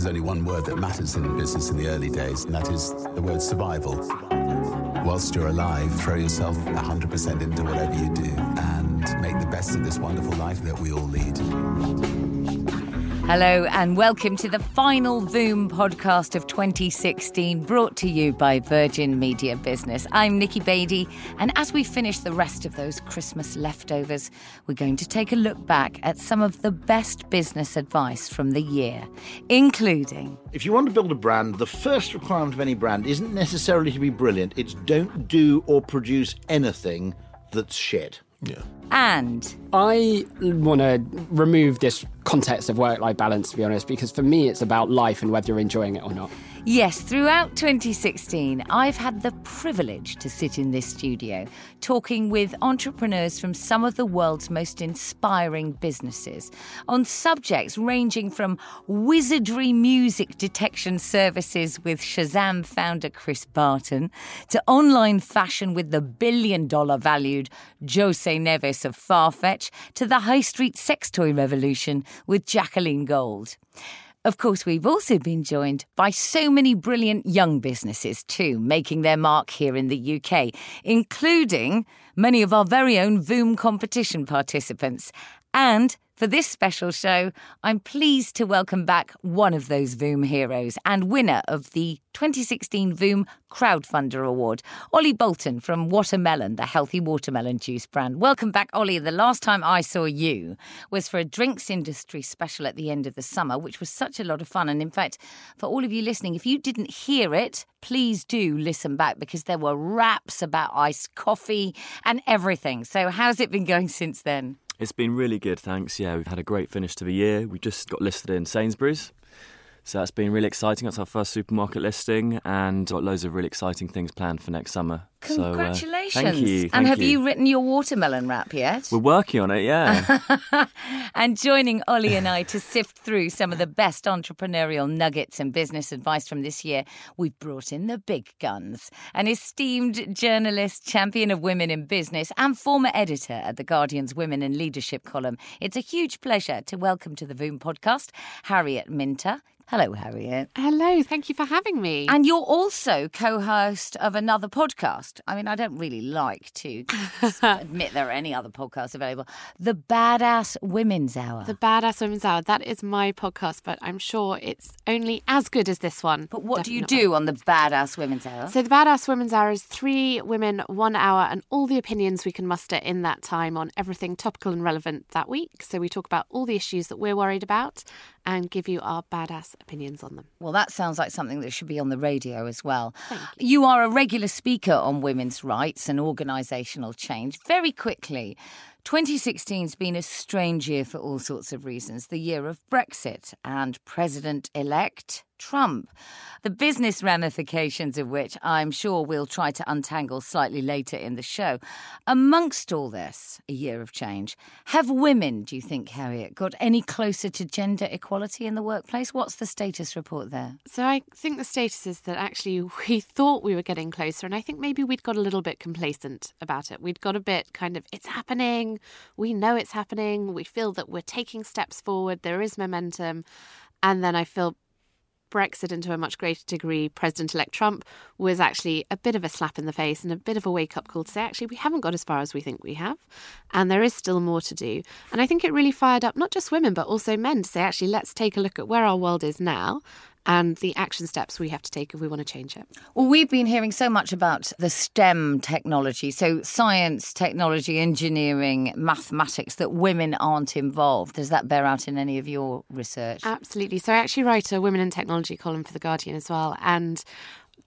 there's only one word that matters in business in the early days, and that is the word survival. Whilst you're alive, throw yourself 100% into whatever you do and make the best of this wonderful life that we all lead. Hello and welcome to the final Voom podcast of 2016, brought to you by Virgin Media Business. I'm Nikki Beattie, and as we finish the rest of those Christmas leftovers, we're going to take a look back at some of the best business advice from the year, including. If you want to build a brand, the first requirement of any brand isn't necessarily to be brilliant, it's don't do or produce anything that's shit. Yeah. And I want to remove this context of work life balance, to be honest, because for me it's about life and whether you're enjoying it or not. Yes, throughout 2016, I've had the privilege to sit in this studio talking with entrepreneurs from some of the world's most inspiring businesses on subjects ranging from wizardry music detection services with Shazam founder Chris Barton to online fashion with the billion dollar valued Jose Neves of Farfetch to the high street sex toy revolution with Jacqueline Gold. Of course, we've also been joined by so many brilliant young businesses too, making their mark here in the UK, including many of our very own Voom competition participants. And for this special show, I'm pleased to welcome back one of those Voom heroes and winner of the 2016 Voom Crowdfunder Award, Ollie Bolton from Watermelon, the healthy watermelon juice brand. Welcome back, Ollie. The last time I saw you was for a drinks industry special at the end of the summer, which was such a lot of fun. And in fact, for all of you listening, if you didn't hear it, please do listen back because there were raps about iced coffee and everything. So, how's it been going since then? It's been really good, thanks. Yeah, we've had a great finish to the year. We just got listed in Sainsbury's. So that's been really exciting. That's our first supermarket listing and got loads of really exciting things planned for next summer. Congratulations. So, uh, thank you. and have you. written your watermelon rap yet? We're working on it, yeah. and joining Ollie and I to sift through some of the best entrepreneurial nuggets and business advice from this year, we've brought in the big guns. An esteemed journalist, champion of women in business, and former editor at The Guardian's Women in Leadership column. It's a huge pleasure to welcome to the Voom podcast Harriet Minter. Hello, Harriet. Hello, thank you for having me. And you're also co host of another podcast. I mean, I don't really like to admit there are any other podcasts available. The Badass Women's Hour. the Badass Women's Hour, that is my podcast, but I'm sure it's only as good as this one. but what do you do on the Badass Women's Hour? So, the Badass Women's Hour is three women, one hour, and all the opinions we can muster in that time on everything topical and relevant that week. So, we talk about all the issues that we're worried about and give you our badass opinions on them. Well, that sounds like something that should be on the radio as well. you. are a regular speaker on women's rights and organisational change. Very quickly, 2016 has been a strange year for all sorts of reasons. The year of Brexit and President elect Trump. The business ramifications of which I'm sure we'll try to untangle slightly later in the show. Amongst all this, a year of change, have women, do you think, Harriet, got any closer to gender equality in the workplace? What's the status report there? So I think the status is that actually we thought we were getting closer, and I think maybe we'd got a little bit complacent about it. We'd got a bit kind of, it's happening, we know it's happening, we feel that we're taking steps forward, there is momentum. And then I feel Brexit, and to a much greater degree, President elect Trump, was actually a bit of a slap in the face and a bit of a wake up call to say, actually, we haven't got as far as we think we have. And there is still more to do. And I think it really fired up not just women, but also men to say, actually, let's take a look at where our world is now and the action steps we have to take if we want to change it. Well, we've been hearing so much about the STEM technology, so science, technology, engineering, mathematics, that women aren't involved. Does that bear out in any of your research? Absolutely. So I actually write a women in technology column for The Guardian as well. And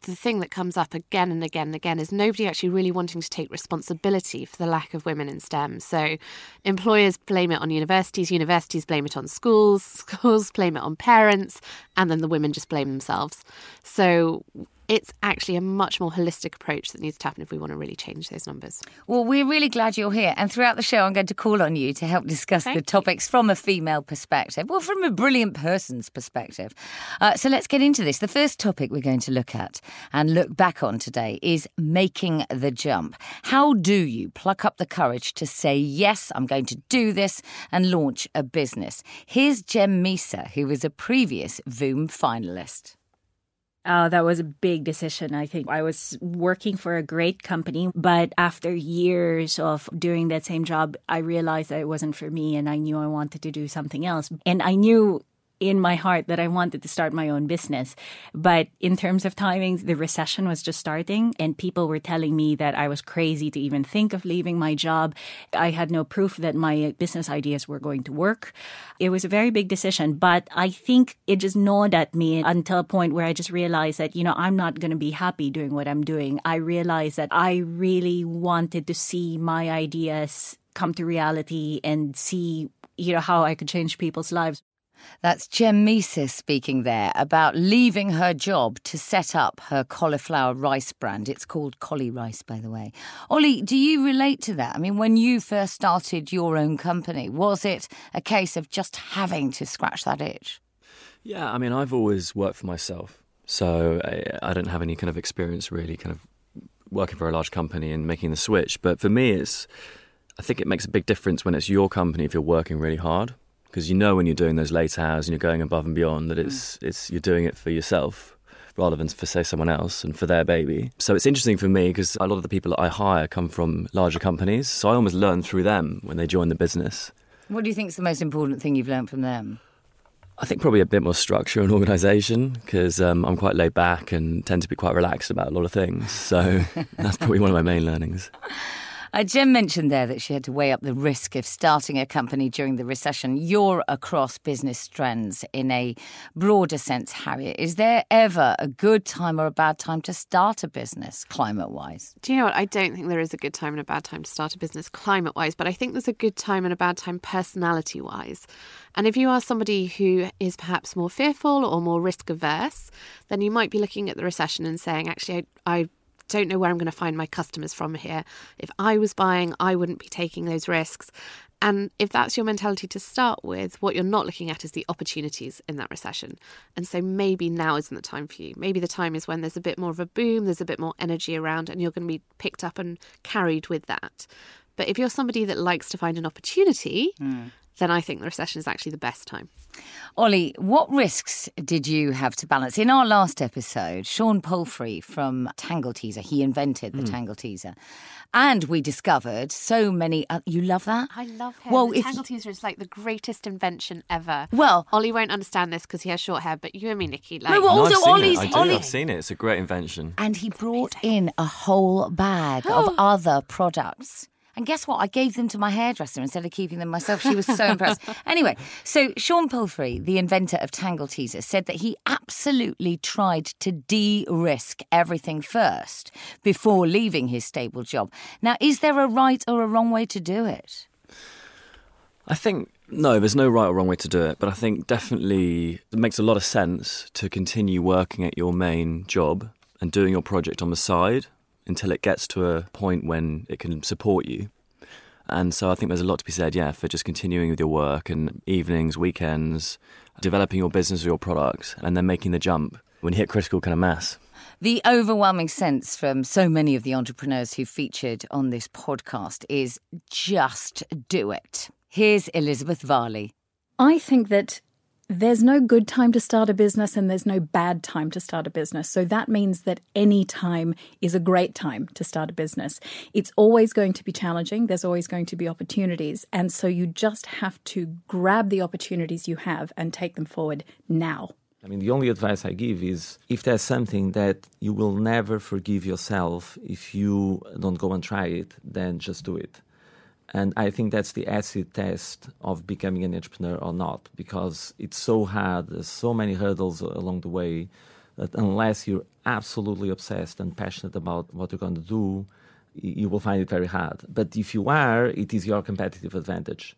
the thing that comes up again and again and again is nobody actually really wanting to take responsibility for the lack of women in STEM. So employers blame it on universities, universities blame it on schools, schools blame it on parents, and then the women just blame themselves. So it's actually a much more holistic approach that needs to happen if we want to really change those numbers. Well, we're really glad you're here. And throughout the show, I'm going to call on you to help discuss Thank the topics from a female perspective, well, from a brilliant person's perspective. Uh, so let's get into this. The first topic we're going to look at and look back on today is making the jump. How do you pluck up the courage to say, yes, I'm going to do this and launch a business? Here's Gem Misa, who was a previous VOOM finalist. Oh, that was a big decision. I think I was working for a great company, but after years of doing that same job, I realized that it wasn't for me and I knew I wanted to do something else. And I knew in my heart that I wanted to start my own business. But in terms of timings, the recession was just starting and people were telling me that I was crazy to even think of leaving my job. I had no proof that my business ideas were going to work. It was a very big decision, but I think it just gnawed at me until a point where I just realized that, you know, I'm not going to be happy doing what I'm doing. I realized that I really wanted to see my ideas come to reality and see, you know, how I could change people's lives. That's Gem Misa speaking there about leaving her job to set up her cauliflower rice brand. It's called Cauli Rice, by the way. Ollie, do you relate to that? I mean, when you first started your own company, was it a case of just having to scratch that itch? Yeah, I mean, I've always worked for myself, so I, I don't have any kind of experience really kind of working for a large company and making the switch. But for me, it's I think it makes a big difference when it's your company if you're working really hard because you know when you're doing those late hours and you're going above and beyond that it's mm. it's you're doing it for yourself rather than for say someone else and for their baby. So it's interesting for me because a lot of the people that I hire come from larger companies, so I almost learn through them when they join the business. What do you think is the most important thing you've learned from them? I think probably a bit more structure and organisation because um, I'm quite laid back and tend to be quite relaxed about a lot of things. So that's probably one of my main learnings. Uh, Gem mentioned there that she had to weigh up the risk of starting a company during the recession. You're across business trends in a broader sense, Harriet. Is there ever a good time or a bad time to start a business climate wise? Do you know what? I don't think there is a good time and a bad time to start a business climate wise, but I think there's a good time and a bad time personality wise. And if you are somebody who is perhaps more fearful or more risk averse, then you might be looking at the recession and saying, actually, I, I don't know where I'm going to find my customers from here. If I was buying, I wouldn't be taking those risks. And if that's your mentality to start with, what you're not looking at is the opportunities in that recession. And so maybe now isn't the time for you. Maybe the time is when there's a bit more of a boom, there's a bit more energy around, and you're going to be picked up and carried with that. But if you're somebody that likes to find an opportunity, mm then I think the recession is actually the best time. Ollie, what risks did you have to balance? In our last episode, Shaun Pulfrey from Tangle Teezer, he invented the mm. Tangle Teezer. And we discovered so many. Uh, you love that? I love him. Well, the Tangle Teezer is like the greatest invention ever. Well, Ollie won't understand this because he has short hair, but you and me, Nikki, like. No, but also no, Ollie's. It. I. Ollie... I've seen it. It's a great invention. And he brought in a whole bag of other products. And guess what? I gave them to my hairdresser instead of keeping them myself. She was so impressed. Anyway, so Shaun Pulfrey, the inventor of Tangle Teezer, said that he absolutely tried to de risk everything first before leaving his stable job. Now, is there a right or a wrong way to do it? I think no, there's no right or wrong way to do it, but I think definitely it makes a lot of sense to continue working at your main job and doing your project on the side until it gets to a point when it can support you. And so I think there's a lot to be said, yeah, for just continuing with your work and evenings, weekends, developing your business or your product, and then making the jump when you hit critical kind of mass. The overwhelming sense from so many of the entrepreneurs who featured on this podcast is just do it. Here's Elizabeth Varley. I think that there's no good time to start a business and there's no bad time to start a business. So that means that any time is a great time to start a business. It's always going to be challenging, there's always going to be opportunities. And so you just have to grab the opportunities you have and take them forward now. I mean, the only advice I give is if there's something that you will never forgive yourself if you don't go and try it, then just do it. And I think that's the acid test of becoming an entrepreneur or not, because it's so hard. There's so many hurdles along the way that unless you're absolutely obsessed and passionate about what you're going to do, you will find it very hard. But if you are, it is your competitive advantage.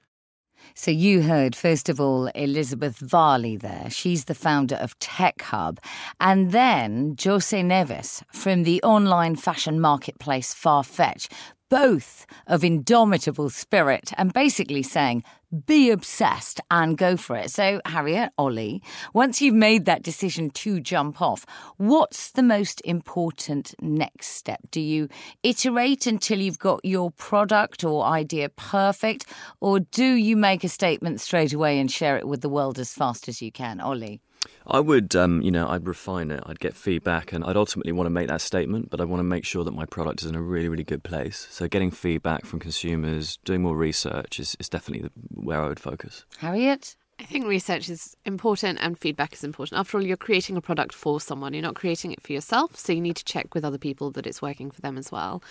So you heard, first of all, Elizabeth Varley there. She's the founder of Tech Hub. And then Jose Neves from the online fashion marketplace Farfetch both of indomitable spirit and basically saying, be obsessed and go for it. So, Harriet, Ollie, once you've made that decision to jump off, what's the most important next step? Do you iterate until you've got your product or idea perfect, or do you make a statement straight away and share it with the world as fast as you can? Ollie? I would, um, you know, I'd refine it. I'd get feedback, and I'd ultimately want to make that statement. But I want to make sure that my product is in a really, really good place. So, getting feedback from consumers, doing more research is, is definitely where I would focus. Harriet, I think research is important and feedback is important. After all, you're creating a product for someone. You're not creating it for yourself, so you need to check with other people that it's working for them as well.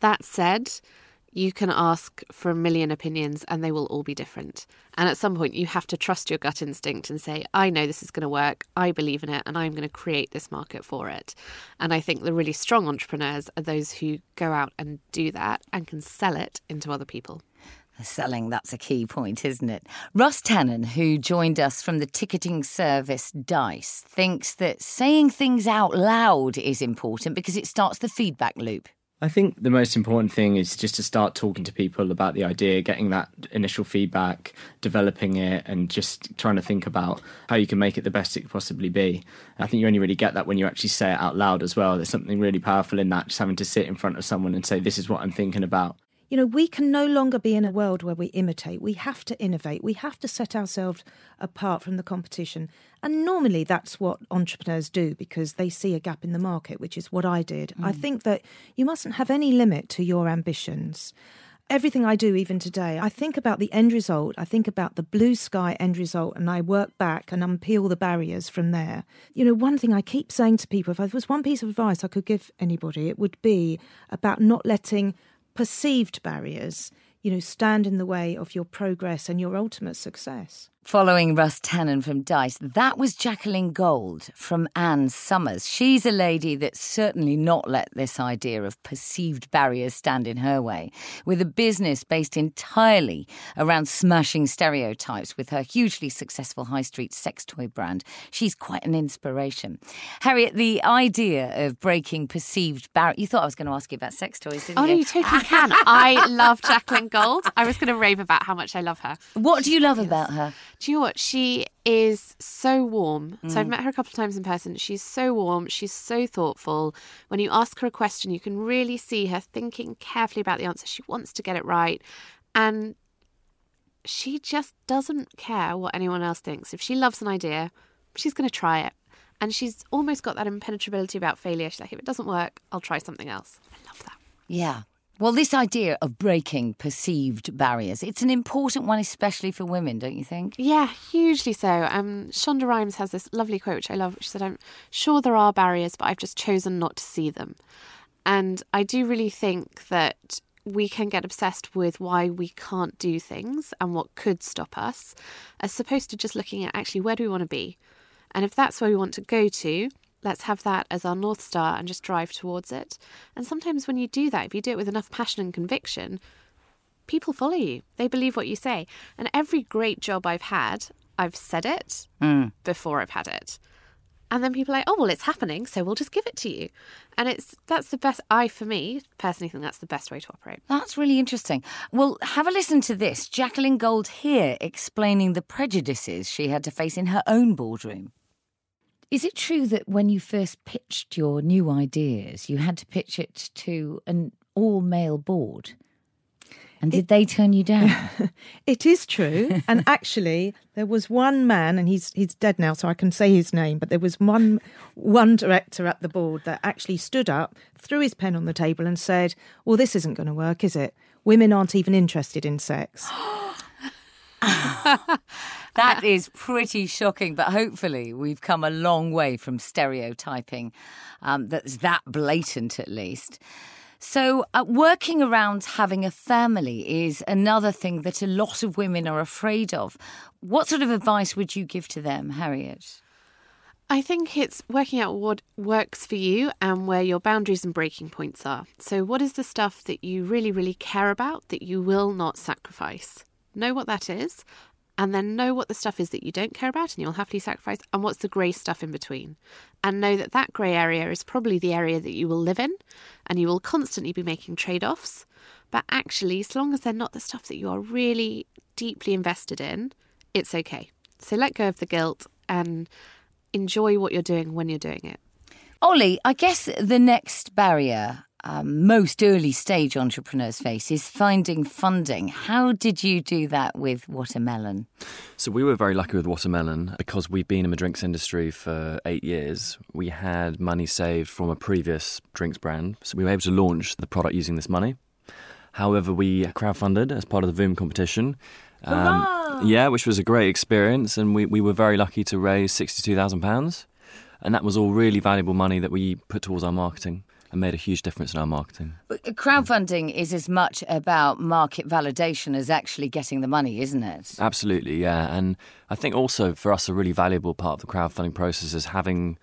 That said, you can ask for a million opinions and they will all be different. And at some point, you have to trust your gut instinct and say, I know this is going to work, I believe in it, and I'm going to create this market for it. And I think the really strong entrepreneurs are those who go out and do that and can sell it into other people. Selling, that's a key point, isn't it? Russ Tannen, who joined us from the ticketing service Dice, thinks that saying things out loud is important because it starts the feedback loop. I think the most important thing is just to start talking to people about the idea, getting that initial feedback, developing it, and just trying to think about how you can make it the best it could possibly be. I think you only really get that when you actually say it out loud as well. There's something really powerful in that, just having to sit in front of someone and say, This is what I'm thinking about. You know, we can no longer be in a world where we imitate. We have to innovate. We have to set ourselves apart from the competition. And normally that's what entrepreneurs do because they see a gap in the market, which is what I did. Mm. I think that you mustn't have any limit to your ambitions. Everything I do, even today, I think about the end result. I think about the blue sky end result, and I work back and unpeel the barriers from there. You know, one thing I keep saying to people if there was one piece of advice I could give anybody, it would be about not letting perceived barriers, you know, stand in the way of your progress and your ultimate success. Following Russ Tannen from Dice, that was Jacqueline Gold from Ann Summers. She's a lady that's certainly not let this idea of perceived barriers stand in her way. With a business based entirely around smashing stereotypes with her hugely successful high street sex toy brand, she's quite an inspiration. Harriet, the idea of breaking perceived barriers. You thought I was going to ask you about sex toys, didn't oh, you? Oh, no, you totally can. I love Jacqueline Gold. I was going to rave about how much I love her. What do you love about her? Do you know what? She is so warm. Mm. So I've mm. met her a couple of times in person. She's so warm. She's so thoughtful. When you ask her a question, you can really see her thinking carefully about the answer. She wants to get it right. And she just doesn't care what anyone else thinks. If she loves an idea, she's going to try it. And she's almost got that impenetrability about failure. She's like, if it doesn't work, I'll try something else. I love that. Yeah. Well, this idea of breaking perceived barriers, it's an important one, especially for women, don't you think? Yeah, hugely so. Um, Shonda Rhimes has this lovely quote, which I love. She said, I'm sure there are barriers, but I've just chosen not to see them. And I do really think that we can get obsessed with why we can't do things and what could stop us, as opposed to just looking at actually where do we want to be? And if that's where we want to go to, let's have that as our North Star and just drive towards it. And sometimes when you do that, if you do it with enough passion and conviction, people follow you. They believe what you say. And every great job I've had, I've said it mm. before I've had it. And then people are like, oh, well, it's happening, so we'll just give it to you. And it's that's the best, I, for me, personally think that's the best way to operate. That's really interesting. Well, have a listen to this. Jacqueline Gold here explaining the prejudices she had to face in her own boardroom. Is it true that when you first pitched your new ideas, you had to pitch it to an all male board? And did it, they turn you down? it is true. and actually, there was one man, and he's he's dead now, so I can say his name. But there was one one director at the board that actually stood up, threw his pen on the table, and said, "Well, this isn't going to work, is it? Women aren't even interested in sex." that is pretty shocking, but hopefully we've come a long way from stereotyping um, that's that blatant, at least. So, uh, working around having a family is another thing that a lot of women are afraid of. What sort of advice would you give to them, Harriet? I think it's working out what works for you and where your boundaries and breaking points are. So, what is the stuff that you really, really care about that you will not sacrifice? Know what that is, and then know what the stuff is that you don't care about and you'll happily sacrifice, and what's the grey stuff in between. And know that that grey area is probably the area that you will live in, and you will constantly be making trade offs. But actually, as long as they're not the stuff that you are really deeply invested in, it's okay. So let go of the guilt and enjoy what you're doing when you're doing it. Ollie, I guess the next barrier um, most early stage entrepreneurs face is finding funding. How did you do that with Watermelon? So we were very lucky with Watermelon because we've been in the drinks industry for eight years. We had money saved from a previous drinks brand, so we were able to launch the product using this money. However, we crowdfunded as part of the Voom competition. Um, yeah, which was a great experience, and we, we were very lucky to raise sixty-two thousand pounds, and that was all really valuable money that we put towards our marketing and made a huge difference in our marketing. But crowdfunding is as much about market validation as actually getting the money, isn't it? Absolutely, yeah. And I think also for us, a really valuable part of the crowdfunding process is having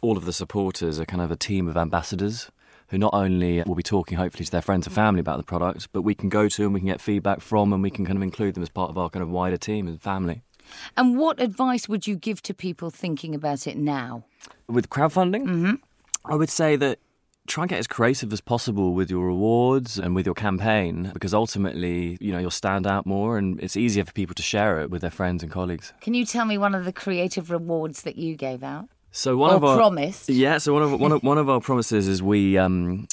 all of the supporters a kind of a team of ambassadors who not only will be talking hopefully to their friends and family about the product, but we can go to and we can get feedback from and we can kind of include them as part of our kind of wider team and family. And what advice would you give to people thinking about it now? With crowdfunding, mm-hmm. I would say that try and get as creative as possible with your rewards and with your campaign because ultimately, you know, you'll stand out more and it's easier for people to share it with their friends and colleagues. Can you tell me one of the creative rewards that you gave out? So one or of our promised. Yeah, so one of one of one of our promises is we um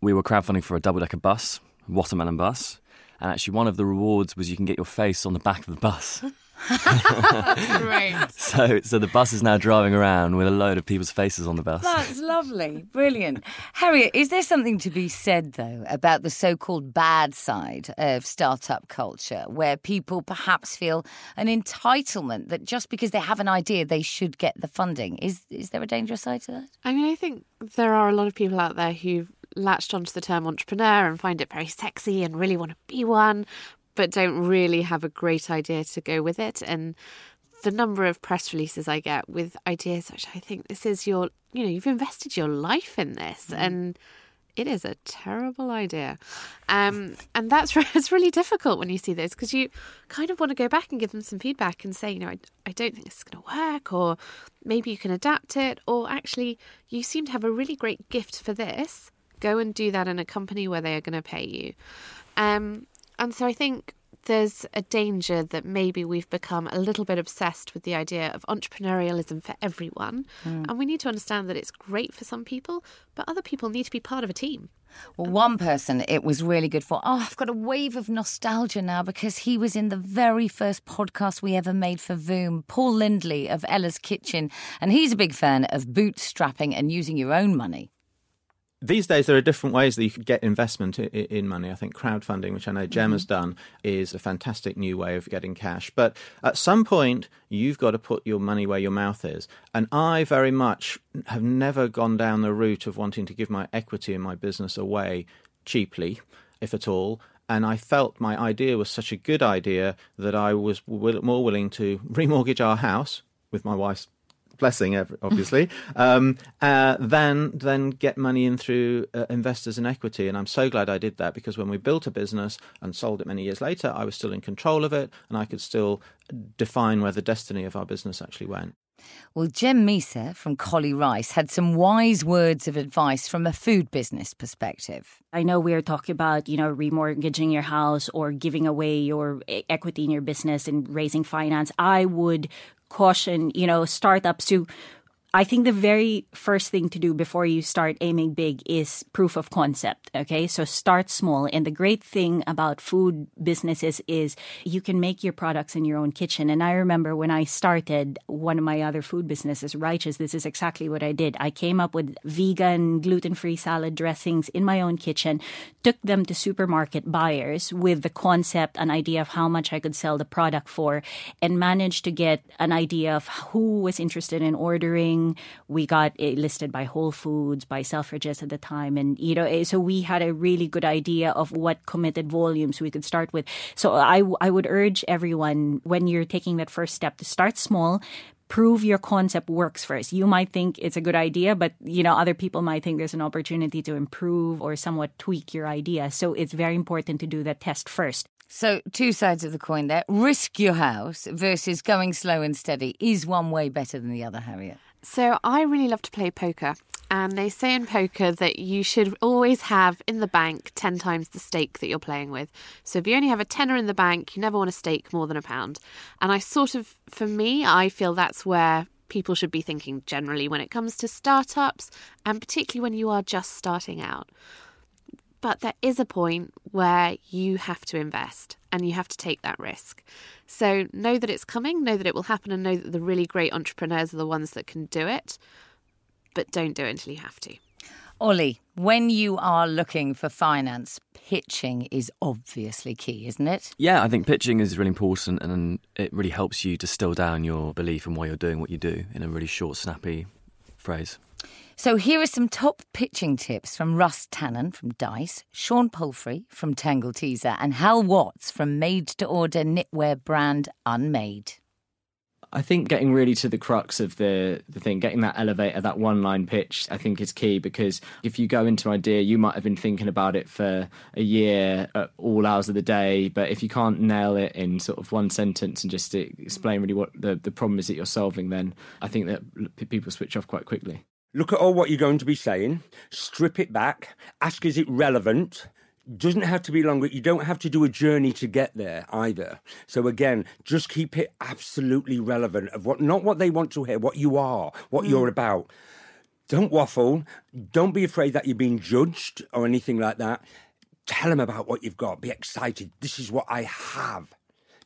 we were crowdfunding for a double decker bus, watermelon bus. And actually one of the rewards was you can get your face on the back of the bus. Great. So, so the bus is now driving around with a load of people's faces on the bus. That's lovely. Brilliant. Harriet, is there something to be said, though, about the so called bad side of startup culture, where people perhaps feel an entitlement that just because they have an idea, they should get the funding? Is, is there a dangerous side to that? I mean, I think there are a lot of people out there who've latched onto the term entrepreneur and find it very sexy and really want to be one, but don't really have a great idea to go with it. And the number of press releases I get with ideas, which I think this is your, you know, you've invested your life in this, mm. and it is a terrible idea. Um, and that's it's really difficult when you see this because you kind of want to go back and give them some feedback and say, you know, I, I don't think this is going to work, or maybe you can adapt it, or actually, you seem to have a really great gift for this. Go and do that in a company where they are going to pay you. Um, and so I think there's a danger that maybe we've become a little bit obsessed with the idea of entrepreneurialism for everyone. Mm. And we need to understand that it's great for some people, but other people need to be part of a team. Well, one person it was really good for. Oh, I've got a wave of nostalgia now because he was in the very first podcast we ever made for Voom, Paul Lindley of Ella's Kitchen. And he's a big fan of bootstrapping and using your own money these days there are different ways that you could get investment in, money. I think crowdfunding, which I know Gem mm-hmm. has done, is a fantastic new way of getting cash. But at some point, you've got to put your money where your mouth is. And I very much have never gone down the route of wanting to give my equity in my business away cheaply, if at all. And I felt my idea was such a good idea that I was more willing to remortgage our house with my wife's blessing, obviously, um, uh, then then get money in through uh, investors in equity. And I'm so glad I did that because when we built a business and sold it many years later, I was still in control of it and I could still define where the destiny of our business actually went. Well, Gem Misa from Cauli Rice had some wise words of advice from a food business perspective. I know we are talking about, you know, remortgaging your house or giving away your equity in your business and raising finance. I would caution, you know, startups to I think the very first thing to do before you start aiming big is proof of concept. Okay. So start small. And the great thing about food businesses is you can make your products in your own kitchen. And I remember when I started one of my other food businesses, Righteous, this is exactly what I did. I came up with vegan, gluten free salad dressings in my own kitchen, took them to supermarket buyers with the concept, an idea of how much I could sell the product for, and managed to get an idea of who was interested in ordering we got it listed by Whole Foods, by Selfridges at the time. And, you know, eh, so we had a really good idea of what committed volumes we could start with. So I, I would urge everyone when you're taking that first step to start small, prove your concept works first. You might think it's a good idea, but you know other people might think there's an opportunity to improve or somewhat tweak your idea. So it's very important to do that test first. So, two sides of the coin there. Risk your house versus going slow and steady. Is one way better than the other, Harriet? So, I really love to play poker. And they say in poker that you should always have in the bank 10 times the stake that you're playing with. So if you only have a tenner in the bank, you never want to stake more than a pound. And I sort of, for me, I feel that's where people should be thinking generally when it comes to startups and particularly when you are just starting out. But there is a point where you have to invest and you have to take that risk. So know that it's coming, know that it will happen, and know that the really great entrepreneurs are the ones that can do it but don't do it until you have to. Ollie, when you are looking for finance, pitching is obviously key, isn't it? Yeah, I think pitching is really important and it really helps you distill down your belief and why you're doing what you do in a really short, snappy phrase. So here are some top pitching tips from Russ Tannen from Dice, Shaun Pulfrey from Tangle Teezer, and Hal Watts from made to order knitwear brand Unmade. I think getting really to the crux of the, the thing, getting that elevator, that one line pitch, I think is key because if you go into an idea, you might have been thinking about it for a year at all hours of the day. But if you can't nail it in sort of one sentence and just explain really what the, the problem is that you're solving, then I think that people switch off quite quickly. Look at all what you're going to be saying, strip it back, ask is it relevant, doesn't have to be longer. You don't have to do a journey to get there either. So again, just keep it absolutely relevant of what not what they want to hear, what you are, what mm. you're about. Don't waffle. Don't be afraid that you're being judged or anything like that. Tell them about what you've got. Be excited. This is what I have.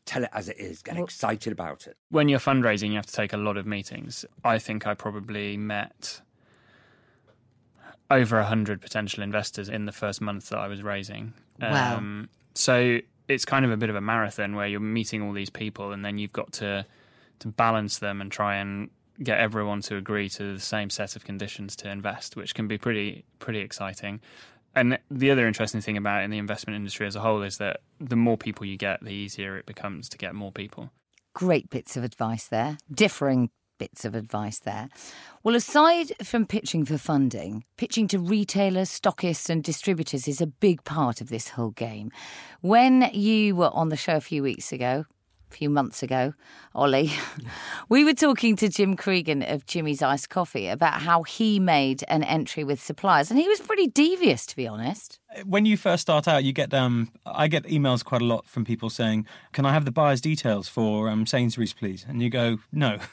Tell it as it is. Get excited about it. When you're fundraising, you have to take a lot of meetings. I think I probably met over 100 potential investors in the first month that I was raising. Wow. Um, so it's kind of a bit of a marathon where you're meeting all these people and then you've got to to balance them and try and get everyone to agree to the same set of conditions to invest, which can be pretty pretty exciting. And the other interesting thing about in the investment industry as a whole is that the more people you get, the easier it becomes to get more people. Great bits of advice there. Differing bits of advice there. Well, aside from pitching for funding, pitching to retailers, stockists, and distributors is a big part of this whole game. When you were on the show a few weeks ago, a few months ago, Ollie, we were talking to Jim Cregan of Jimmy's Iced Coffee about how he made an entry with suppliers, and he was pretty devious, to be honest. When you first start out, you get um, I get emails quite a lot from people saying, "Can I have the buyer's details for um, Sainsbury's, please?" And you go, "No."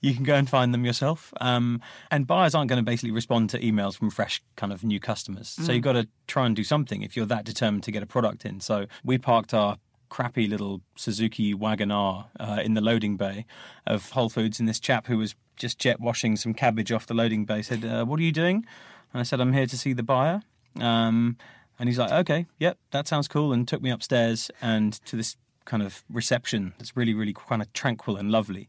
you can go and find them yourself. Um, and buyers aren't going to basically respond to emails from fresh kind of new customers. Mm. So you've got to try and do something if you're that determined to get a product in. So we parked our crappy little Suzuki Wagon-R uh, in the loading bay of Whole Foods, and this chap who was just jet washing some cabbage off the loading bay said, uh, "What are you doing?" And I said, "I'm here to see the buyer." Um, and he's like, "Okay, yep, that sounds cool," and took me upstairs and to this kind of reception that's really, really kind of tranquil and lovely.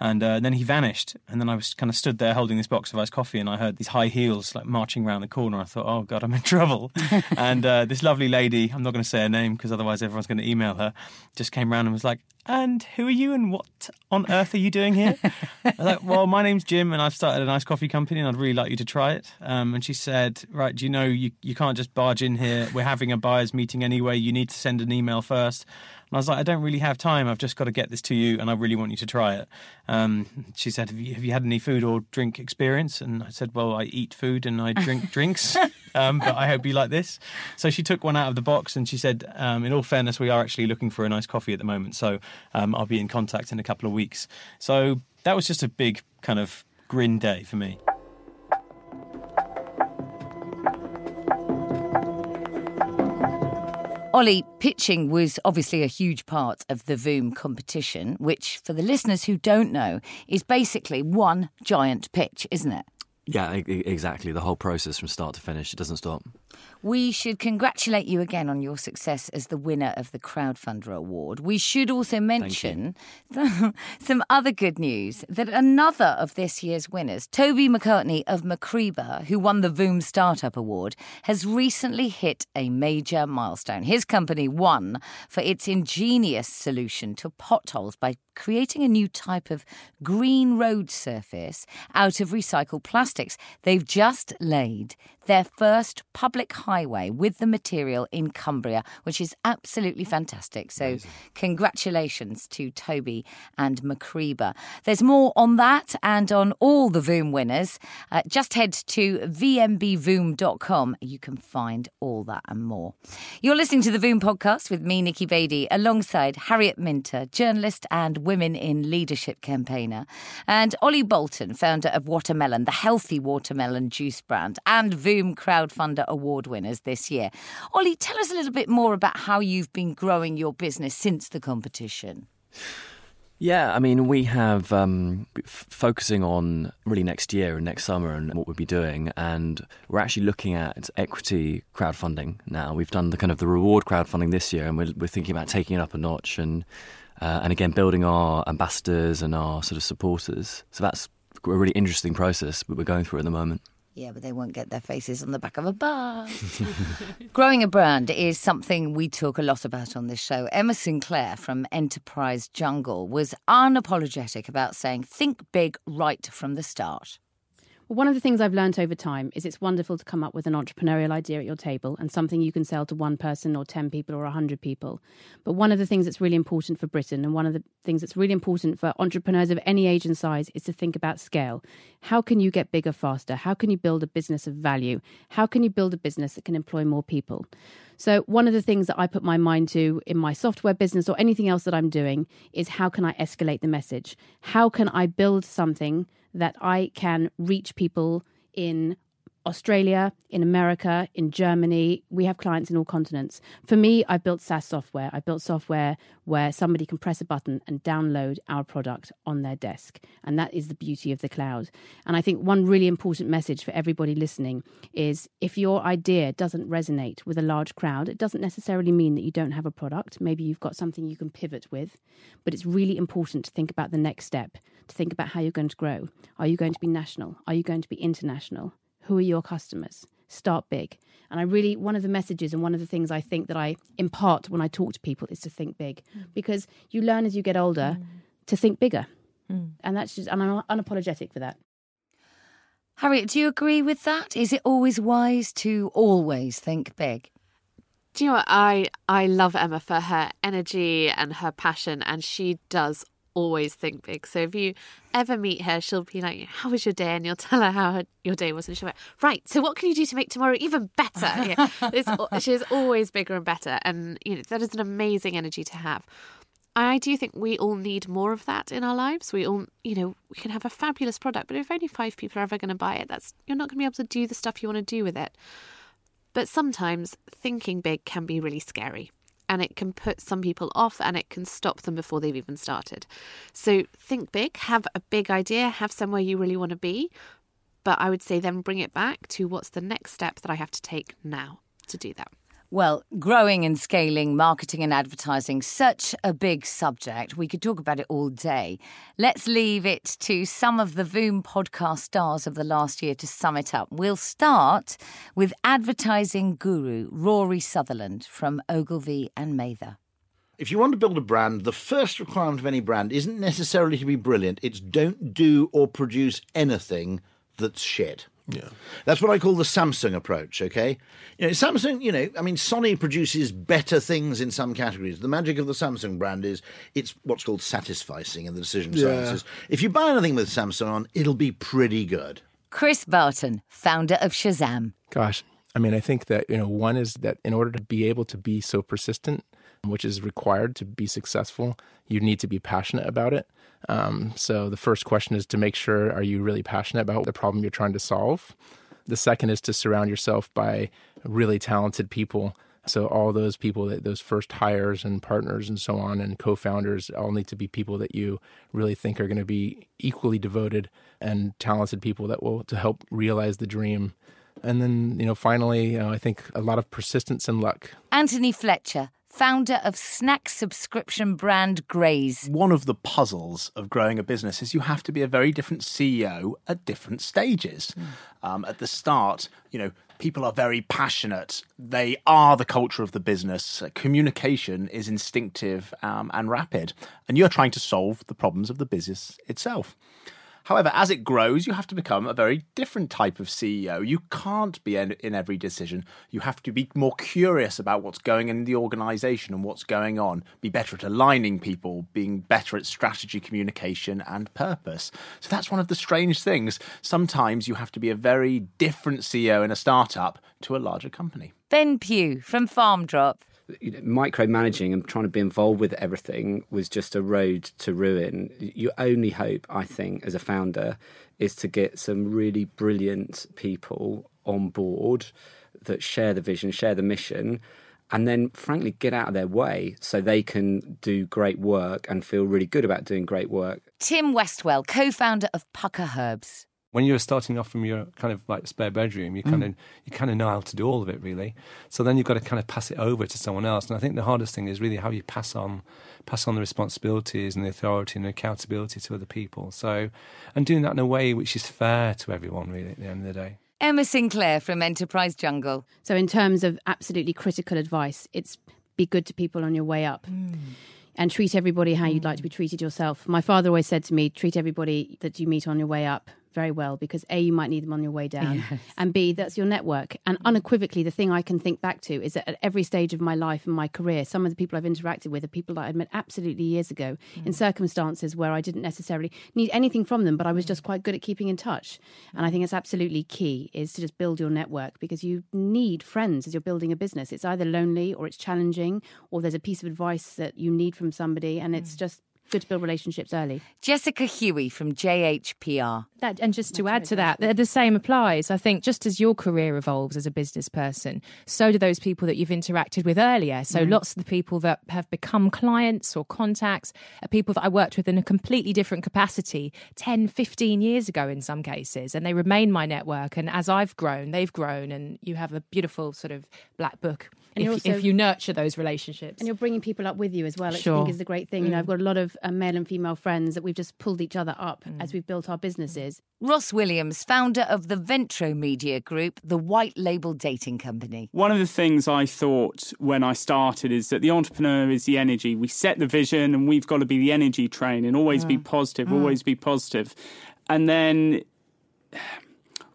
And uh, then he vanished. And then I was kind of stood there holding this box of iced coffee, and I heard these high heels like marching around the corner. I thought, oh God, I'm in trouble. and uh, this lovely lady, I'm not going to say her name because otherwise everyone's going to email her, just came around and was like, and who are you and what on earth are you doing here? I was like, well, my name's Jim and I've started a nice coffee company and I'd really like you to try it. Um, and she said, right, do you know you, you can't just barge in here. We're having a buyer's meeting anyway. You need to send an email first. And I was like, I don't really have time. I've just got to get this to you, and I really want you to try it. Um, she said, have you, have you, had any food or drink experience? And I said, Well, I eat food and I drink drinks, um, but I hope you like this. So she took one out of the box and she said, um, In all fairness, we are actually looking for a nice coffee at the moment, so um, I'll be in contact in a couple of weeks. So that was just a big kind of grin day for me. Ollie, pitching was obviously a huge part of the Voom competition, which, for the listeners who don't know, is basically one giant pitch, isn't it? Yeah, exactly. The whole process from start to finish, it doesn't stop. We should congratulate you again on your success as the winner of the Crowdfunder Award. We should also mention some other good news that another of this year's winners, Toby McCartney of MacRebur, who won the Voom Startup Award, has recently hit a major milestone. His company won for its ingenious solution to potholes by creating a new type of green road surface out of recycled plastics. They've just laid their first public highway with the material in Cumbria, which is absolutely fantastic. So, Amazing. congratulations to Toby and MacRebur. There's more on that and on all the Voom winners. Uh, just head to vmbvoom.com. You can find all that and more. You're listening to the Voom podcast with me, Nikki Beattie, alongside Harriet Minter, journalist and Women in Leadership campaigner, and Ollie Bolton, founder of Watermelon, the healthy watermelon juice brand, and Voom Crowdfunder Award winners this year. Ollie, tell us a little bit more about how you've been growing your business since the competition. Yeah, I mean, we have um, f- focusing on really next year and next summer and what we'll be doing, and we're actually looking at equity crowdfunding now. We've done the kind of the reward crowdfunding this year, and we're, we're thinking about taking it up a notch and uh, and again building our ambassadors and our sort of supporters. So that's a really interesting process that we're going through at the moment. Yeah, but they won't get their faces on the back of a bus. Growing a brand is something we talk a lot about on this show. Emma Sinclair from Enterprise Jungle was unapologetic about saying, think big right from the start. One of the things I've learned over time is it's wonderful to come up with an entrepreneurial idea at your table and something you can sell to one person or 10 people or 100 people. But one of the things that's really important for Britain and one of the things that's really important for entrepreneurs of any age and size is to think about scale. How can you get bigger faster? How can you build a business of value? How can you build a business that can employ more people? So, one of the things that I put my mind to in my software business or anything else that I'm doing is how can I escalate the message? How can I build something that I can reach people in Australia, in America, in Germany. We have clients in all continents. For me, I've built SaaS software. I've built software where somebody can press a button and download our product on their desk. And that is the beauty of the cloud. And I think one really important message for everybody listening is if your idea doesn't resonate with a large crowd, it doesn't necessarily mean that you don't have a product. Maybe you've got something you can pivot with. But it's really important to think about the next step, to think about how you're going to grow. Are you going to be national? Are you going to be international? Who are your customers? Start big. And I really, one of the messages and one of the things I think that I impart when I talk to people is to think big mm. because you learn as you get older mm. to think bigger. Mm. And that's just, and I'm unapologetic for that. Harriet, do you agree with that? Is it always wise to always think big? Do you know what? I, I love Emma for her energy and her passion, and she does always think big. So if you ever meet her, she'll be like, "How was your day?" and you'll tell her how her, your day was, and she'll be like, "Right. So what can you do to make tomorrow even better?" Yeah, she's always bigger and better, and you know that is an amazing energy to have. I do think we all need more of that in our lives. We all, you know, we can have a fabulous product, but if only five people are ever going to buy it, that's you're not going to be able to do the stuff you want to do with it. But sometimes thinking big can be really scary and it can put some people off and it can stop them before they've even started. So think big, have a big idea, have somewhere you really want to be, but I would say then bring it back to what's the next step that I have to take now to do that. Well, growing and scaling marketing and advertising, such a big subject. We could talk about it all day. Let's leave it to some of the Voom podcast stars of the last year to sum it up. We'll start with advertising guru Rory Sutherland from Ogilvy and Mather. If you want to build a brand, the first requirement of any brand isn't necessarily to be brilliant. It's don't do or produce anything that's shit. Yeah. That's what I call the Samsung approach, okay? You know, Samsung, you know, I mean, Sony produces better things in some categories. The magic of the Samsung brand is it's what's called satisficing in the decision yeah. sciences. If you buy anything with Samsung on, it'll be pretty good. Chris Barton, founder of Shazam. Gosh, I mean, I think that, you know, one is that in order to be able to be so persistent, which is required to be successful, you need to be passionate about it. Um, so the first question is to make sure are you really passionate about the problem you're trying to solve? The second is to surround yourself by really talented people. So all those people that those first hires and partners and so on and co-founders all need to be people that you really think are going to be equally devoted and talented people that will to help realize the dream. And then, you know, finally, you know, I think a lot of persistence and luck. Anthony Fletcher, founder of snack subscription brand Graze. One of the puzzles of growing a business is you have to be a very different CEO at different stages. Mm. Um, at the start, you know, people are very passionate. They are the culture of the business. Communication is instinctive um, and rapid, and you're trying to solve the problems of the business itself. However, as it grows, you have to become a very different type of CEO. You can't be in, in every decision. You have to be more curious about what's going in the organization and what's going on, be better at aligning people, being better at strategy, communication, and purpose. So that's one of the strange things. Sometimes you have to be a very different CEO in a startup to a larger company. Ben Pugh from Farm Drop you know, micromanaging and trying to be involved with everything was just a road to ruin. Your only hope, I think, as a founder, is to get some really brilliant people on board that share the vision, share the mission, and then, frankly, get out of their way so they can do great work and feel really good about doing great work. Tim Westwell, co founder of Pukka Herbs when you're starting off from your kind of like spare bedroom, you kind mm. of you kind of know how to do all of it really. So then you've got to kind of pass it over to someone else. And I think the hardest thing is really how you pass on pass on the responsibilities and the authority and the accountability to other people. So and doing that in a way which is fair to everyone really at the end of the day. Emma Sinclair from Enterprise Jungle. So in terms of absolutely critical advice, it's be good to people on your way up. Mm and treat everybody how you'd like to be treated yourself. My father always said to me, treat everybody that you meet on your way up very well because A, you might need them on your way down, yes. and B, that's your network. And unequivocally, the thing I can think back to is that at every stage of my life and my career, some of the people I've interacted with are people that I'd met absolutely years ago mm. in circumstances where I didn't necessarily need anything from them, but I was just quite good at keeping in touch. And I think it's absolutely key is to just build your network because you need friends as you're building a business. It's either lonely or it's challenging or there's a piece of advice that you need from somebody, and it's mm. just good to build relationships early. Jessica Huie from JHPR. That, and just to add to that, the same applies. I think just as your career evolves as a business person, so do those people that you've interacted with earlier. So mm. lots of the people that have become clients or contacts are people that I worked with in a completely different capacity 10, 15 years ago in some cases. And they remain my network. And as I've grown, they've grown. And you have a beautiful sort of black book if, also, if, you nurture those relationships. And you're bringing people up with you as well, which sure. I think is the great thing. Mm. You know, I've got a lot of uh, male and female friends that we've just pulled each other up mm. as we've built our businesses. Ross Williams, founder of the Venntro Media Group, the white label dating company. One of the things I thought when I started is that the entrepreneur is the energy. We set the vision and we've got to be the energy train and always mm. be positive, mm. always be positive. And then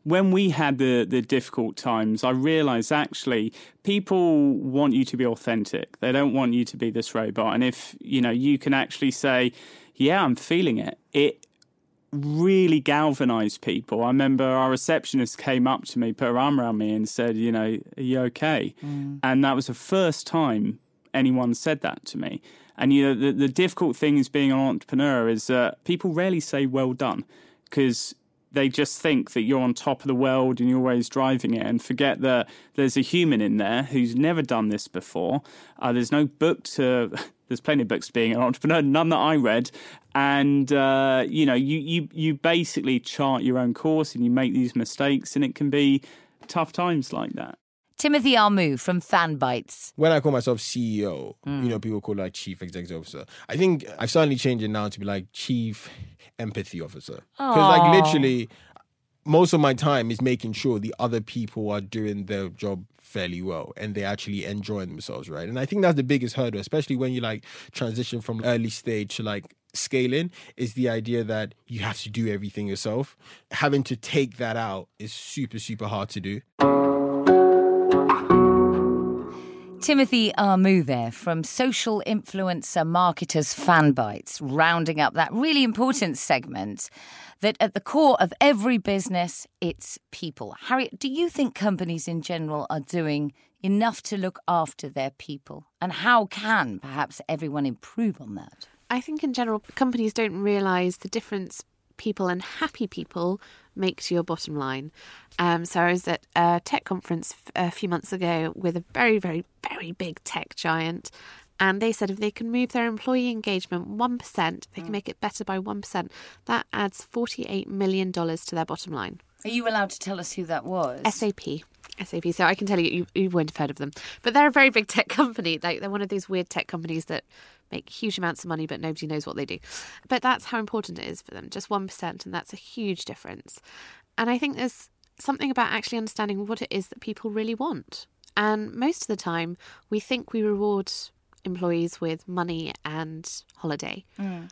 when we had the, the difficult times, I realized actually people want you to be authentic. They don't want you to be this robot. And if, you know, you can actually say, yeah, I'm feeling it, it really galvanized people. I remember our receptionist came up to me, put her arm around me and said, you know, are you okay? Mm. And that was the first time anyone said that to me. And, you know, the, the difficult thing is being an entrepreneur is that people rarely say well done because they just think that you're on top of the world and you're always driving it and forget that there's a human in there who's never done this before. Uh, there's no book to. There's plenty of books being an entrepreneur, none that I read, and uh, you know, you, you you basically chart your own course and you make these mistakes, and it can be tough times like that. Timothy Armoo from Fanbytes. When I call myself CEO, mm. you know, people call like chief executive officer. I think I've suddenly changed it now to be like chief empathy officer. Because like literally, most of my time is making sure the other people are doing their job fairly well and they actually enjoying themselves, right? And I think that's the biggest hurdle, especially when you like transition from early stage to like scaling, is the idea that you have to do everything yourself. Having to take that out is super, super hard to do. Timothy Armoo there from Social Influencer Marketers Fanbytes, rounding up that really important segment that at the core of every business, it's people. Harriet, do you think companies in general are doing enough to look after their people? And how can perhaps everyone improve on that? I think in general, companies don't realise the difference people and happy people makes your bottom line. Um, so I was at a tech conference a few months ago with a very, very, very big tech giant. And they said if they can move their employee engagement 1%, they can mm. make it better by 1%, that adds $48 million to their bottom line. Are you allowed to tell us who that was? SAP. SAP. So I can tell you, you, you won't have heard of them. But they're a very big tech company. Like they're one of these weird tech companies that make huge amounts of money, but nobody knows what they do. But that's how important it is for them, just 1%, and that's a huge difference. And I think there's something about actually understanding what it is that people really want. And most of the time, we think we reward employees with money and holiday. Mm.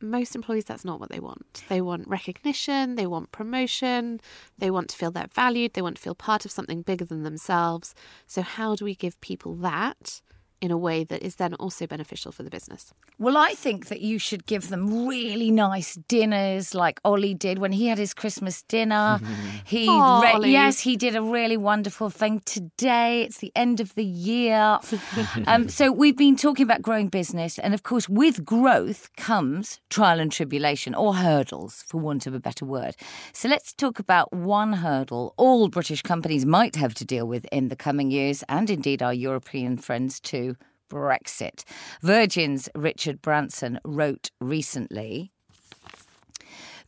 most employees, that's not what they want. They want recognition, they want promotion, they want to feel they're valued, they want to feel part of something bigger than themselves. So, how do we give people that in a way that is then also beneficial for the business. Well, I think that you should give them really nice dinners like Ollie did when he had his Christmas dinner. he Aw, re- yes, he did a really wonderful thing today. It's the end of the year. um, so we've been talking about growing business and of course with growth comes trial and tribulation or hurdles for want of a better word. So let's talk about one hurdle all British companies might have to deal with in the coming years and indeed our European friends too. Brexit. Virgin's Richard Branson wrote recently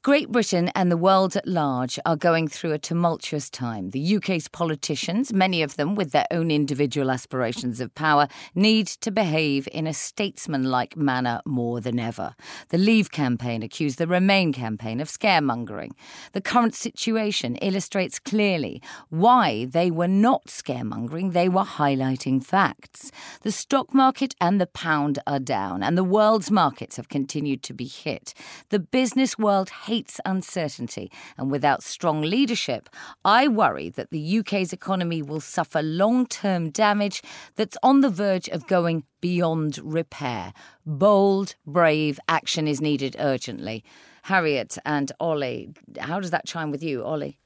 Great Britain and the world at large are going through a tumultuous time. The UK's politicians, many of them with their own individual aspirations of power, need to behave in a statesmanlike manner more than ever. The Leave campaign accused the Remain campaign of scaremongering. The current situation illustrates clearly why they were not scaremongering, they were highlighting facts. The stock market and the pound are down, and the world's markets have continued to be hit. The business world hates uncertainty, and without strong leadership, I worry that the UK's economy will suffer long term damage that's on the verge of going beyond repair. Bold, brave action is needed urgently. Harriet and Ollie, how does that chime with you, Ollie?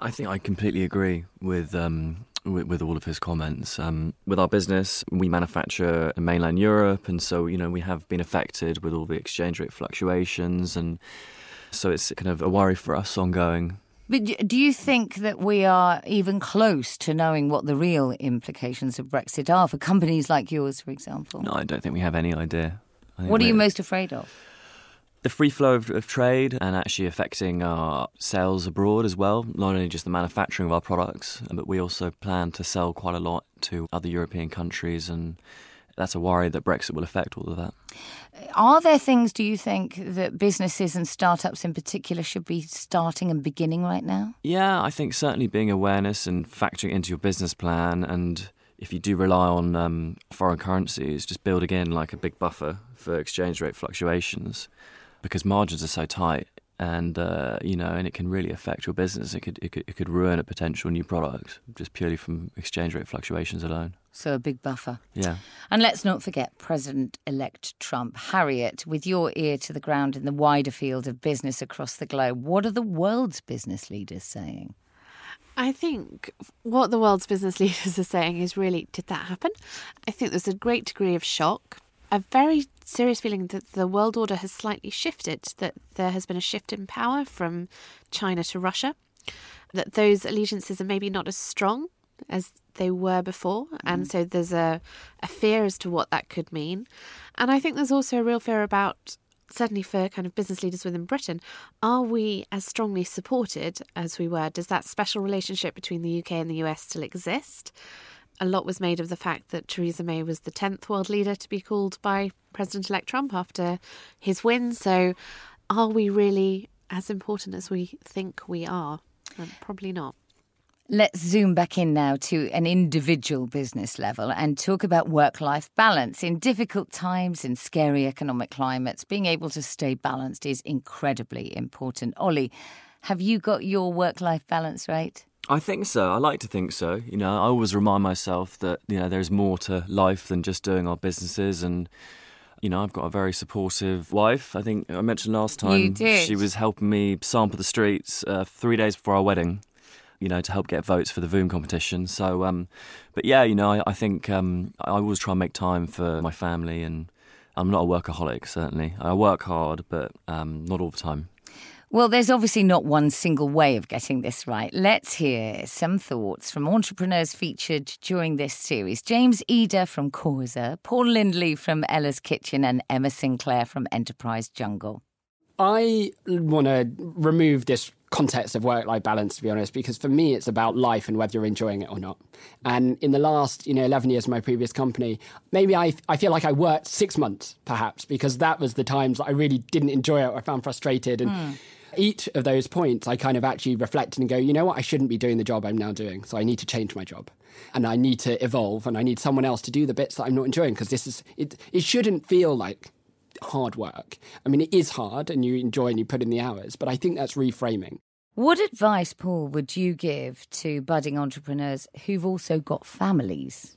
I think I completely agree with um, with all of his comments. Um, with our business, we manufacture in mainland Europe, and so you know we have been affected with all the exchange rate fluctuations, and so it's kind of a worry for us ongoing. But do you think that we are even close to knowing what the real implications of Brexit are for companies like yours, for example? No, I don't think we have any idea. What are you most afraid of? the free flow of, of trade and actually affecting our sales abroad as well. Not only just the manufacturing of our products, but we also plan to sell quite a lot to other European countries, and that's a worry that Brexit will affect all of that. Are there things, do you think, that businesses and startups in particular should be starting and beginning right now? Yeah, I think certainly being awareness and factoring into your business plan, and if you do rely on um, foreign currencies, just building in like a big buffer for exchange rate fluctuations, because margins are so tight, and uh, you know, and it can really affect your business. It could, it could it could ruin a potential new product just purely from exchange rate fluctuations alone. So a big buffer. Yeah. And let's not forget President elect Trump. Harriet, with your ear to the ground in the wider field of business across the globe, what are the world's business leaders saying? I think what the world's business leaders are saying is really, did that happen? I think there's a great degree of shock, a very serious feeling that the world order has slightly shifted, that there has been a shift in power from China to Russia, that those allegiances are maybe not as strong as they were before. And mm-hmm. so there's a, a fear as to what that could mean. And I think there's also a real fear about certainly for kind of business leaders within Britain, are we as strongly supported as we were? Does that special relationship between the UK and the US still exist? A lot was made of the fact that Theresa May was the 10th world leader to be called by President elect Trump after his win. So, are we really as important as we think we are? Probably not. Let's zoom back in now to an individual business level and talk about work life balance. In difficult times, in scary economic climates, being able to stay balanced is incredibly important. Ollie, have you got your work life balance right? I think so. I like to think so. You know, I always remind myself that you know there's more to life than just doing our businesses, and you know I've got a very supportive wife. I think I mentioned last time You did. she was helping me sample the streets uh, three days before our wedding. You know, to help get votes for the Voom competition. So, um, but yeah, you know, I, I think um, I always try and make time for my family, and I'm not a workaholic. Certainly, I work hard, but um, not all the time. Well, there's obviously not one single way of getting this right. Let's hear some thoughts from entrepreneurs featured during this series James Eder from Causa, Paul Lindley from Ella's Kitchen, and Emma Sinclair from Enterprise Jungle. I want to remove this context of work life balance, to be honest, because for me, it's about life and whether you're enjoying it or not. And in the last, you know, 11 years of my previous company, maybe I, I feel like I worked six months, perhaps, because that was the times that I really didn't enjoy it or I found frustrated. And Hmm. Each of those points, I kind of actually reflect and go, you know what, I shouldn't be doing the job I'm now doing. So I need to change my job. And I need to evolve and I need someone else to do the bits that I'm not enjoying because this is, it, it shouldn't feel like hard work. I mean, it is hard and you enjoy and you put in the hours, but I think that's reframing. What advice, Paul, would you give to budding entrepreneurs who've also got families?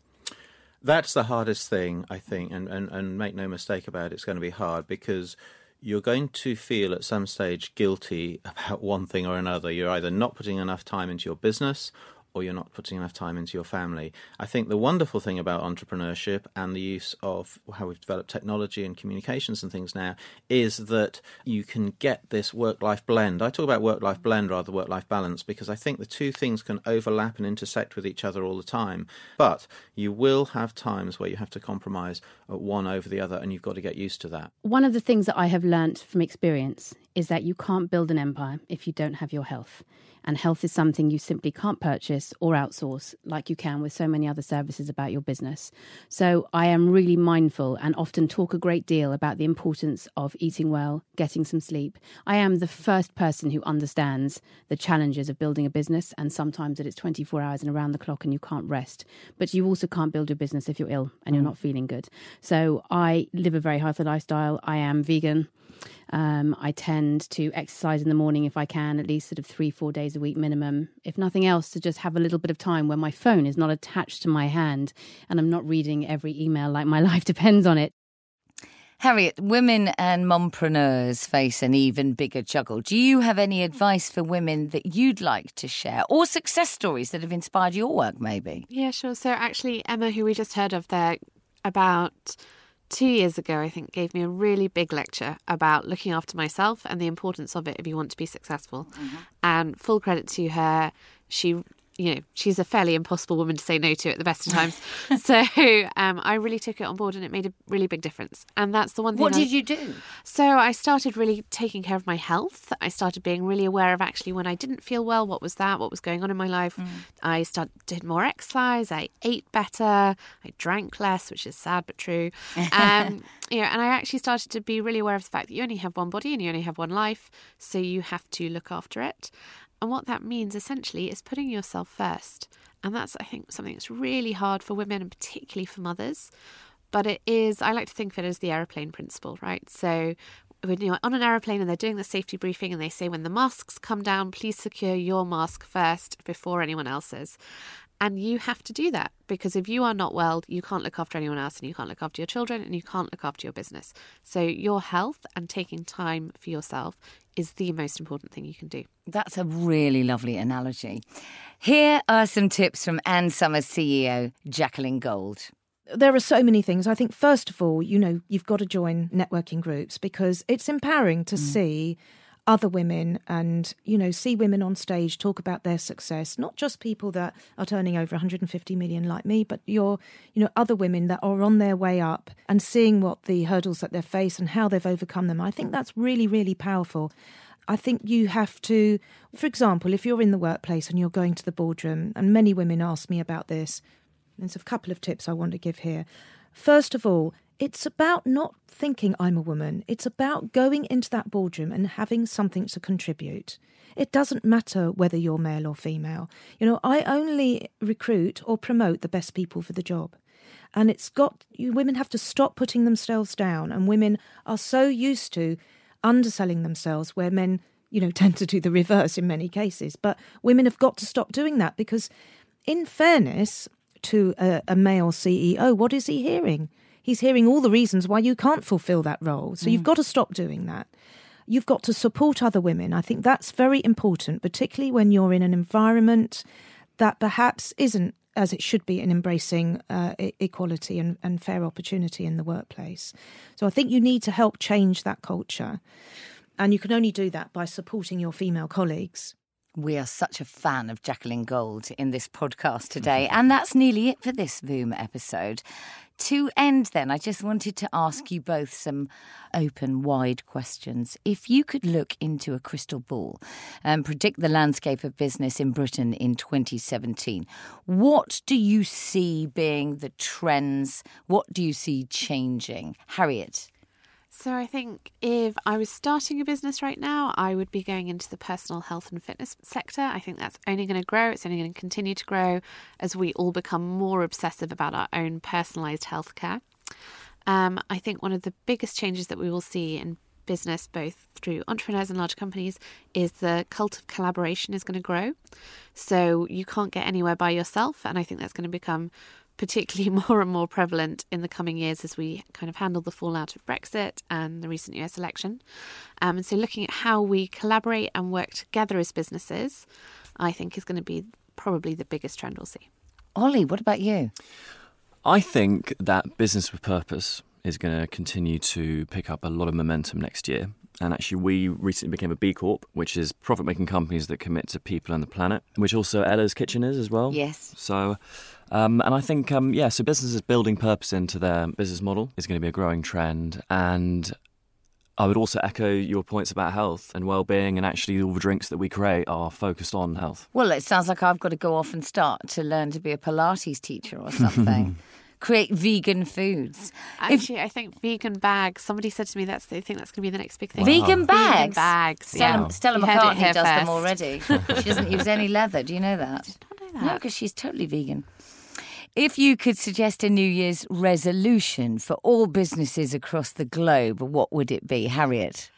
That's the hardest thing, I think, and, and, and make no mistake about it, it's going to be hard because you're going to feel at some stage guilty about one thing or another. You're either not putting enough time into your business or you're not putting enough time into your family. I think the wonderful thing about entrepreneurship and the use of how we've developed technology and communications and things now is that you can get this work life blend. I talk about work life blend rather than work life balance because I think the two things can overlap and intersect with each other all the time. But you will have times where you have to compromise one over the other, and you've got to get used to that. One of the things that I have learnt from experience is that you can't build an empire if you don't have your health. And health is something you simply can't purchase or outsource like you can with so many other services about your business. So I am really mindful and often talk a great deal about the importance of eating well, getting some sleep. I am the first person who understands the challenges of building a business and sometimes that it's 24 hours and around the clock and you can't rest. But you also can't build your business if you're ill and you're mm. not feeling good. So I live a very healthy lifestyle. I am vegan. Um, I tend to exercise in the morning if I can, at least sort of three, four days a week minimum. If nothing else, to just have a little bit of time where my phone is not attached to my hand and I'm not reading every email like my life depends on it. Harriet, women and mompreneurs face an even bigger juggle. Do you have any advice for women that you'd like to share or success stories that have inspired your work, maybe? Yeah, sure. So, actually, Emma, who we just heard of there, about two years ago, I think, gave me a really big lecture about looking after myself and the importance of it if you want to be successful. Mm-hmm. And full credit to her, she you know, she's a fairly impossible woman to say no to at the best of times. so um, I really took it on board and it made a really big difference. And that's the one thing. What I, did you do? So I started really taking care of my health. I started being really aware of actually when I didn't feel well, what was that? What was going on in my life? Mm. I started did more exercise. I ate better. I drank less, which is sad but true. Um, you know, and I actually started to be really aware of the fact that you only have one body and you only have one life, so you have to look after it. And what that means essentially is putting yourself first. And that's, I think, something that's really hard for women and particularly for mothers. But it is, I like to think of it as the aeroplane principle, right? So when you're on an aeroplane and they're doing the safety briefing and they say, when the masks come down, please secure your mask first before anyone else's. And you have to do that because if you are not well, you can't look after anyone else and you can't look after your children and you can't look after your business. So, your health and taking time for yourself is the most important thing you can do. That's a really lovely analogy. Here are some tips from Ann Summers CEO Jacqueline Gold. There are so many things. I think, first of all, you know, you've got to join networking groups because it's empowering to mm. see other women and you know see women on stage talk about their success not just people that are turning over 150 million like me but your you know other women that are on their way up and seeing what the hurdles that they face and how they've overcome them i think that's really really powerful I think you have to, for example, if you're in the workplace and you're going to the boardroom, and many women ask me about this, there's a couple of tips I want to give here. First of all, it's about not thinking I'm a woman. It's about going into that boardroom and having something to contribute. It doesn't matter whether you're male or female. You know, I only recruit or promote the best people for the job. And it's got, you, women have to stop putting themselves down. And women are so used to underselling themselves where men, you know, tend to do the reverse in many cases. But women have got to stop doing that because, in fairness to a, a male CEO, what is he hearing? He's hearing all the reasons why you can't fulfill that role. So mm. you've got to stop doing that. You've got to support other women. I think that's very important, particularly when you're in an environment that perhaps isn't as it should be in embracing uh, equality and, and fair opportunity in the workplace. So I think you need to help change that culture. And you can only do that by supporting your female colleagues. We are such a fan of Jacqueline Gold in this podcast today. And that's nearly it for this Voom episode. To end, then, I just wanted to ask you both some open, wide questions. If you could look into a crystal ball and predict the landscape of business in Britain in 2017, what do you see being the trends? What do you see changing? Harriet. So I think if I was starting a business right now, I would be going into the personal health and fitness sector. I think that's only going to grow. It's only going to continue to grow as we all become more obsessive about our own personalized healthcare. Um, I think one of the biggest changes that we will see in business, both through entrepreneurs and large companies, is the cult of collaboration is going to grow. So you can't get anywhere by yourself. And I think that's going to become particularly more and more prevalent in the coming years as we kind of handle the fallout of Brexit and the recent US election. Um, and so looking at how we collaborate and work together as businesses, I think is going to be probably the biggest trend we'll see. Ollie, what about you? I think that business with purpose is going to continue to pick up a lot of momentum next year. And actually, we recently became a B Corp, which is profit making companies that commit to people and the planet, which also Ella's Kitchen is as well. Yes. So, um, and I think, um, yeah, so businesses building purpose into their business model is going to be a growing trend. And I would also echo your points about health and well-being, and actually, all the drinks that we create are focused on health. Well, it sounds like I've got to go off and start to learn to be a Pilates teacher or something. Create vegan foods. Actually, I think vegan bags. Somebody said to me that's they think that's going to be the next big thing. Vegan bags. Vegan bags. Stella, yeah. Stella You heard it McCartney here does them already. she doesn't use any leather. Do you know that? Did not know that. No, because she's totally vegan. If you could suggest a New Year's resolution for all businesses across the globe, what would it be, Harriet?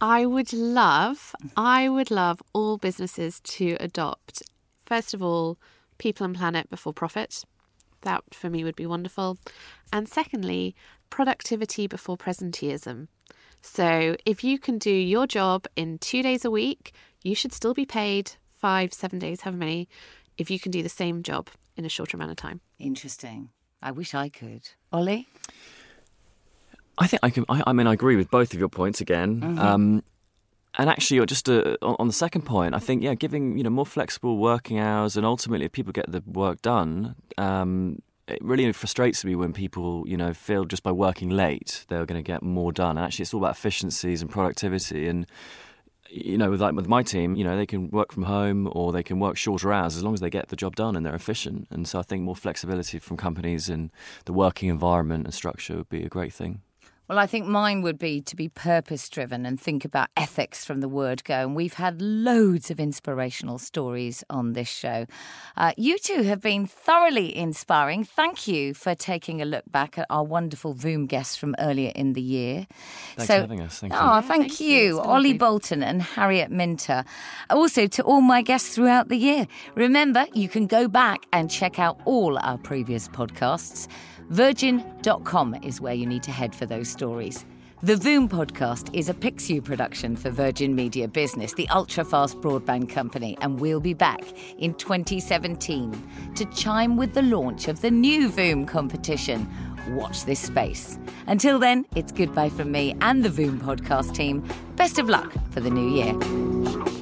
I would love, I would love all businesses to adopt, first of all, people and planet before profit. That for me would be wonderful. And secondly, productivity before presenteeism. So if you can do your job in two days a week, you should still be paid five, seven days, however many, if you can do the same job in a shorter amount of time. Interesting. I wish I could. Ollie? I think I can. I, I mean, I agree with both of your points again. Mhm. Um, and actually, just uh, on, on the second point, I think yeah, giving you know more flexible working hours, and ultimately, if people get the work done, um, it really frustrates me when people you know feel just by working late they're going to get more done. And actually, it's all about efficiencies and productivity and. You know, with like with my team, you know, they can work from home or they can work shorter hours as long as they get the job done and they're efficient. And so I think more flexibility from companies and the working environment and structure would be a great thing. Well, I think mine would be to be purpose driven and think about ethics from the word go. And we've had loads of inspirational stories on this show. Uh, you two have been thoroughly inspiring. Thank you for taking a look back at our wonderful Voom guests from earlier in the year. Thanks for having us. Thank you. Oh, thank, you, Ollie Bolton and Harriet Minter. Also, to all my guests throughout the year. Remember, you can go back and check out all our previous podcasts. Virgin.com is where you need to head for those stories. The Voom podcast is a Pixu production for Virgin Media Business, the ultra fast broadband company, and we'll be back in 2017 to chime with the launch of the new Voom competition. Watch this space. Until then, it's goodbye from me and the Voom podcast team. Best of luck for the new year.